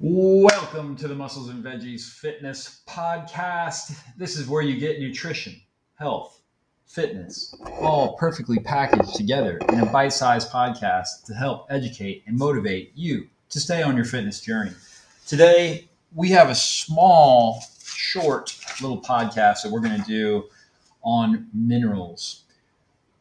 Welcome to the Muscles and Veggies Fitness Podcast. This is where you get nutrition, health, fitness, all perfectly packaged together in a bite sized podcast to help educate and motivate you to stay on your fitness journey. Today, we have a small, short little podcast that we're going to do on minerals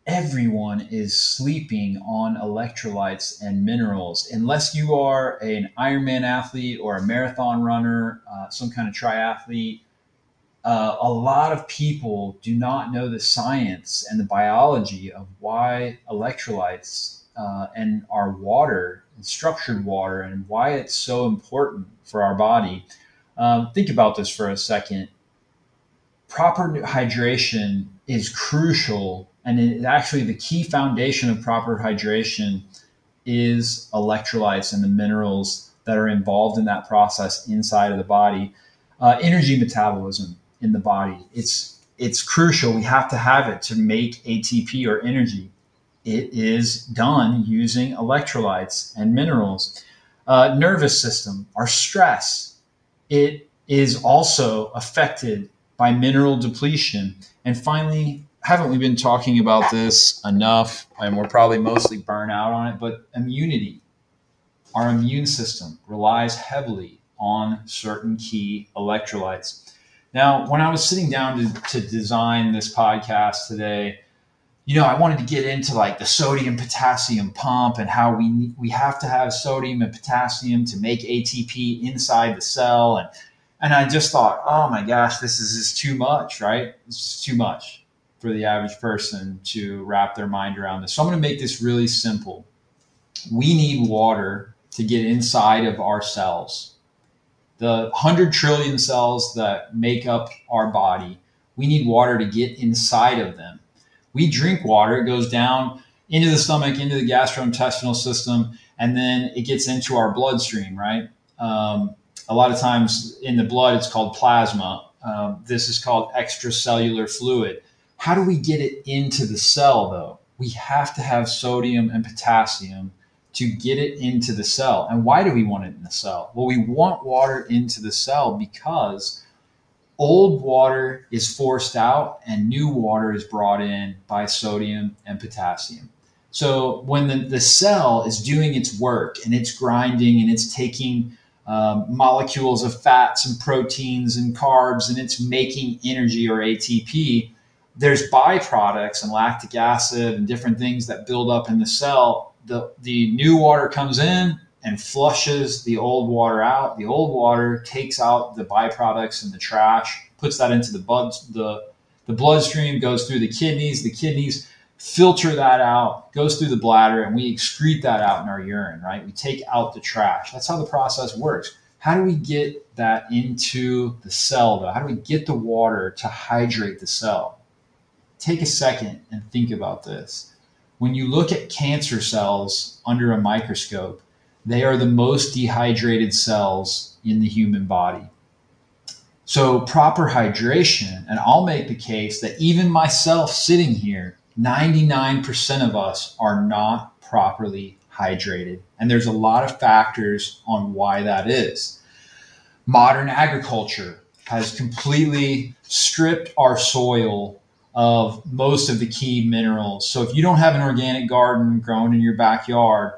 everyone is sleeping on electrolytes and minerals unless you are an Ironman athlete or a marathon runner, uh, some kind of triathlete. Uh, a lot of people do not know the science and the biology of why electrolytes uh, and our water and structured water and why it's so important for our body. Um, think about this for a second. Proper hydration is crucial and it, actually, the key foundation of proper hydration is electrolytes and the minerals that are involved in that process inside of the body. Uh, energy metabolism in the body. It's it's crucial. We have to have it to make ATP or energy. It is done using electrolytes and minerals. Uh, nervous system, our stress, it is also affected by mineral depletion. And finally, haven't we been talking about this enough? And we're probably mostly burnt out on it, but immunity. Our immune system relies heavily on certain key electrolytes. Now, when I was sitting down to, to design this podcast today, you know, I wanted to get into like the sodium potassium pump and how we we have to have sodium and potassium to make ATP inside the cell and and I just thought, oh my gosh, this is too much, right? It's too much for the average person to wrap their mind around this. So I'm going to make this really simple. We need water to get inside of our cells. The 100 trillion cells that make up our body, we need water to get inside of them. We drink water, it goes down into the stomach, into the gastrointestinal system, and then it gets into our bloodstream, right? Um, a lot of times in the blood, it's called plasma. Um, this is called extracellular fluid how do we get it into the cell though? We have to have sodium and potassium to get it into the cell. And why do we want it in the cell? Well, we want water into the cell because old water is forced out and new water is brought in by sodium and potassium. So when the, the cell is doing its work and it's grinding and it's taking um, molecules of fats and proteins and carbs and it's making energy or ATP, there's byproducts and lactic acid and different things that build up in the cell. The, the new water comes in and flushes the old water out. The old water takes out the byproducts and the trash, puts that into the blood, the, the bloodstream, goes through the kidneys. The kidneys filter that out, goes through the bladder, and we excrete that out in our urine, right? We take out the trash. That's how the process works. How do we get that into the cell, though? How do we get the water to hydrate the cell? Take a second and think about this. When you look at cancer cells under a microscope, they are the most dehydrated cells in the human body. So, proper hydration, and I'll make the case that even myself sitting here, 99% of us are not properly hydrated. And there's a lot of factors on why that is. Modern agriculture has completely stripped our soil of most of the key minerals. So if you don't have an organic garden grown in your backyard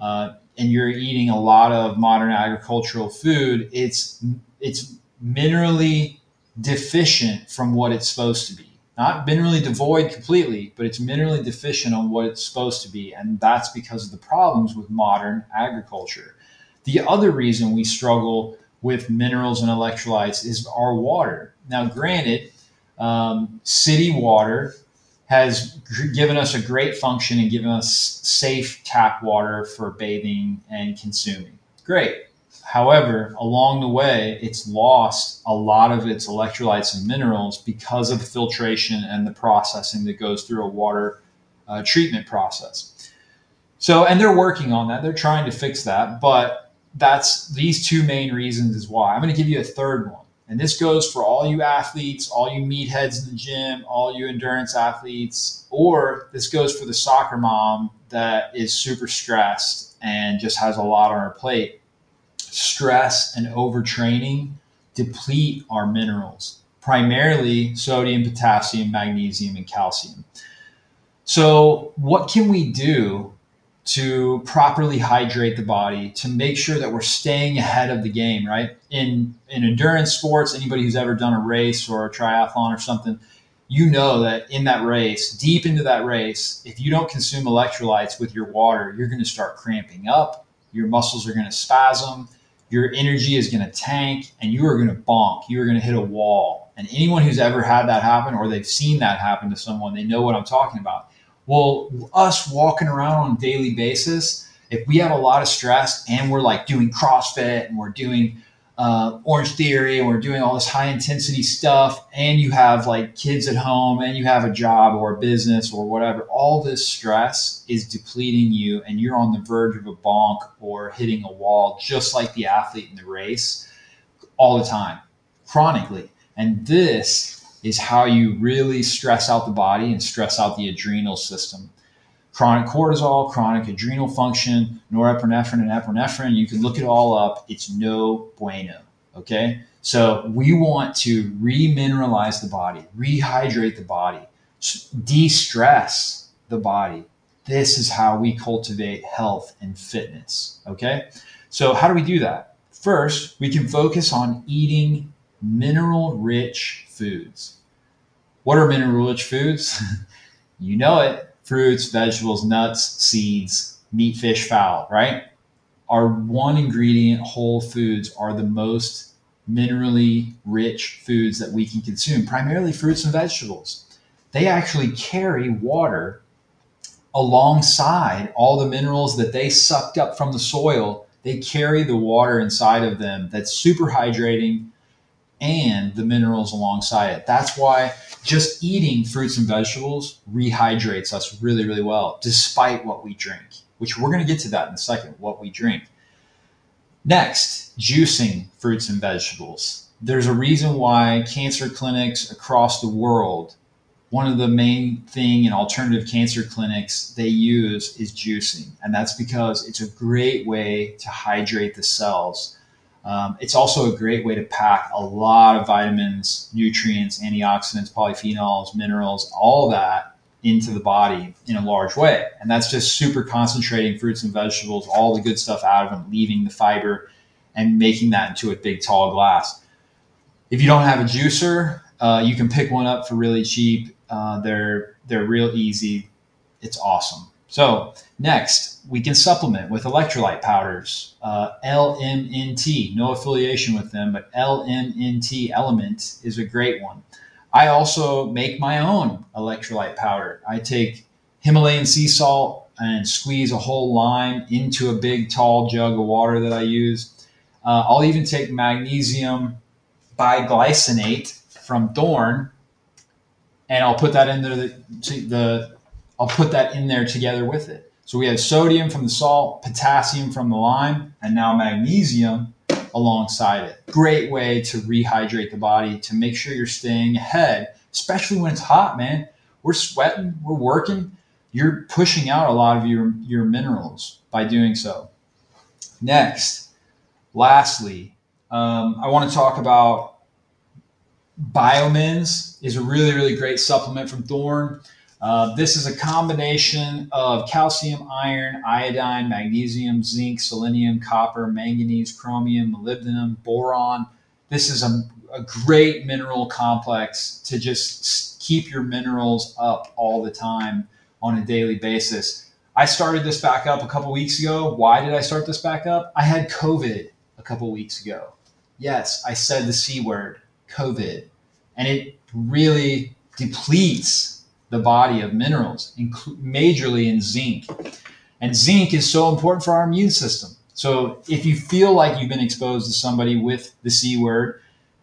uh, and you're eating a lot of modern agricultural food, it's it's minerally deficient from what it's supposed to be. Not minerally devoid completely, but it's minerally deficient on what it's supposed to be, and that's because of the problems with modern agriculture. The other reason we struggle with minerals and electrolytes is our water. Now, granted, um, city water has given us a great function and given us safe tap water for bathing and consuming. Great. However, along the way, it's lost a lot of its electrolytes and minerals because of the filtration and the processing that goes through a water uh, treatment process. So, and they're working on that. They're trying to fix that, but that's these two main reasons is why. I'm going to give you a third one. And this goes for all you athletes, all you meatheads in the gym, all you endurance athletes, or this goes for the soccer mom that is super stressed and just has a lot on her plate. stress, and overtraining deplete our minerals, primarily sodium, potassium, magnesium, and calcium. So, what can we do to properly hydrate the body to make sure that we're staying ahead of the game, right? In in endurance sports, anybody who's ever done a race or a triathlon or something, you know that in that race, deep into that race, if you don't consume electrolytes with your water, you're going to start cramping up, your muscles are going to spasm, your energy is going to tank, and you are going to bonk. You are going to hit a wall. And anyone who's ever had that happen or they've seen that happen to someone, they know what I'm talking about well, us walking around on a daily basis, if we have a lot of stress and we're like doing CrossFit and we're doing uh, Orange Theory and we're doing all this high intensity stuff, and you have like kids at home and you have a job or a business or whatever, all this stress is depleting you and you're on the verge of a bonk or hitting a wall, just like the athlete in the race all the time, chronically. And this is how you really stress out the body and stress out the adrenal system. Chronic cortisol, chronic adrenal function, norepinephrine and epinephrine, you can look it all up. It's no bueno. Okay. So we want to remineralize the body, rehydrate the body, de stress the body. This is how we cultivate health and fitness. Okay. So, how do we do that? First, we can focus on eating mineral rich foods. What are mineral rich foods? you know it fruits, vegetables, nuts, seeds, meat, fish, fowl, right? Our one ingredient whole foods are the most minerally rich foods that we can consume, primarily fruits and vegetables. They actually carry water alongside all the minerals that they sucked up from the soil. They carry the water inside of them that's super hydrating and the minerals alongside it. That's why just eating fruits and vegetables rehydrates us really, really well, despite what we drink, which we're going to get to that in a second, what we drink. Next, juicing fruits and vegetables. There's a reason why cancer clinics across the world, one of the main thing in alternative cancer clinics they use is juicing. And that's because it's a great way to hydrate the cells um, it's also a great way to pack a lot of vitamins, nutrients, antioxidants, polyphenols, minerals, all that into the body in a large way. And that's just super concentrating fruits and vegetables, all the good stuff out of them, leaving the fiber and making that into a big tall glass. If you don't have a juicer, uh, you can pick one up for really cheap. Uh, they're they're real easy. It's awesome. So next, we can supplement with electrolyte powders. Uh, LMNT, no affiliation with them, but LMNT Element is a great one. I also make my own electrolyte powder. I take Himalayan sea salt and squeeze a whole lime into a big tall jug of water that I use. Uh, I'll even take magnesium bisglycinate from Thorne and I'll put that into the, the I'll put that in there together with it. So we have sodium from the salt, potassium from the lime, and now magnesium alongside it. Great way to rehydrate the body to make sure you're staying ahead, especially when it's hot, man. We're sweating, we're working. You're pushing out a lot of your, your minerals by doing so. Next, lastly, um, I want to talk about Biomins is a really, really great supplement from Thorne. Uh, this is a combination of calcium, iron, iodine, magnesium, zinc, selenium, copper, manganese, chromium, molybdenum, boron. This is a, a great mineral complex to just keep your minerals up all the time on a daily basis. I started this back up a couple weeks ago. Why did I start this back up? I had COVID a couple weeks ago. Yes, I said the C word, COVID. And it really depletes the body of minerals, majorly in zinc. And zinc is so important for our immune system. So if you feel like you've been exposed to somebody with the C word,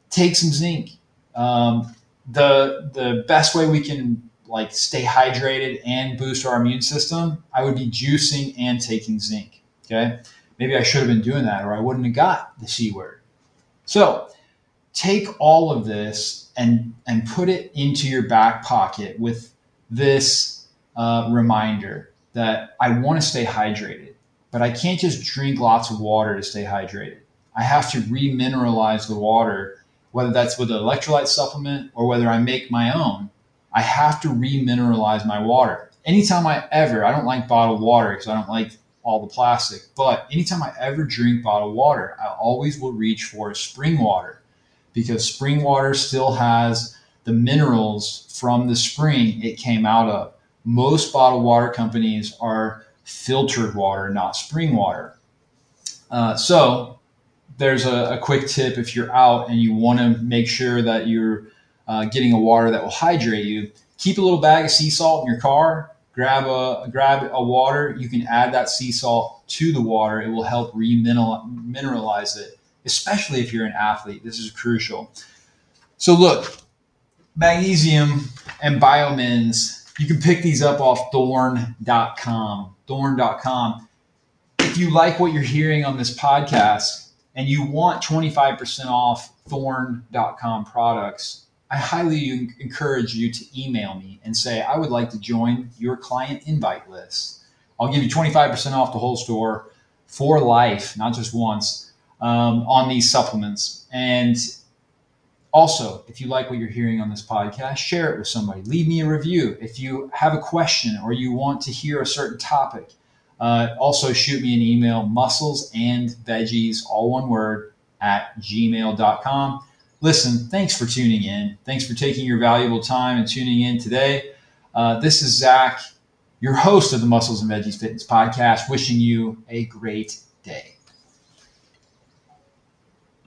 take some zinc. Um, the the best way we can like stay hydrated and boost our immune system, I would be juicing and taking zinc. Okay, maybe I should have been doing that, or I wouldn't have got the C word. So take all of this and and put it into your back pocket with this uh, reminder that I want to stay hydrated, but I can't just drink lots of water to stay hydrated. I have to remineralize the water, whether that's with an electrolyte supplement or whether I make my own. I have to remineralize my water. Anytime I ever, I don't like bottled water because I don't like all the plastic, but anytime I ever drink bottled water, I always will reach for spring water because spring water still has the minerals from the spring it came out of. Most bottled water companies are filtered water, not spring water. Uh, so there's a, a, quick tip if you're out and you want to make sure that you're uh, getting a water that will hydrate you. Keep a little bag of sea salt in your car. Grab a grab a water. You can add that sea salt to the water. It will help remineralize it, especially if you're an athlete. This is crucial. So look, magnesium and biomins. You can pick these up off thorne.com. Thorne.com. If you like what you're hearing on this podcast and you want 25% off Thorne.com products, I highly encourage you to email me and say, I would like to join your client invite list. I'll give you 25% off the whole store for life, not just once, um, on these supplements. And also, if you like what you're hearing on this podcast, share it with somebody. Leave me a review. If you have a question or you want to hear a certain topic, uh, also shoot me an email, muscles and veggies, all one word, at gmail.com. Listen, thanks for tuning in. Thanks for taking your valuable time and tuning in today. Uh, this is Zach, your host of the Muscles and Veggies Fitness Podcast, wishing you a great day.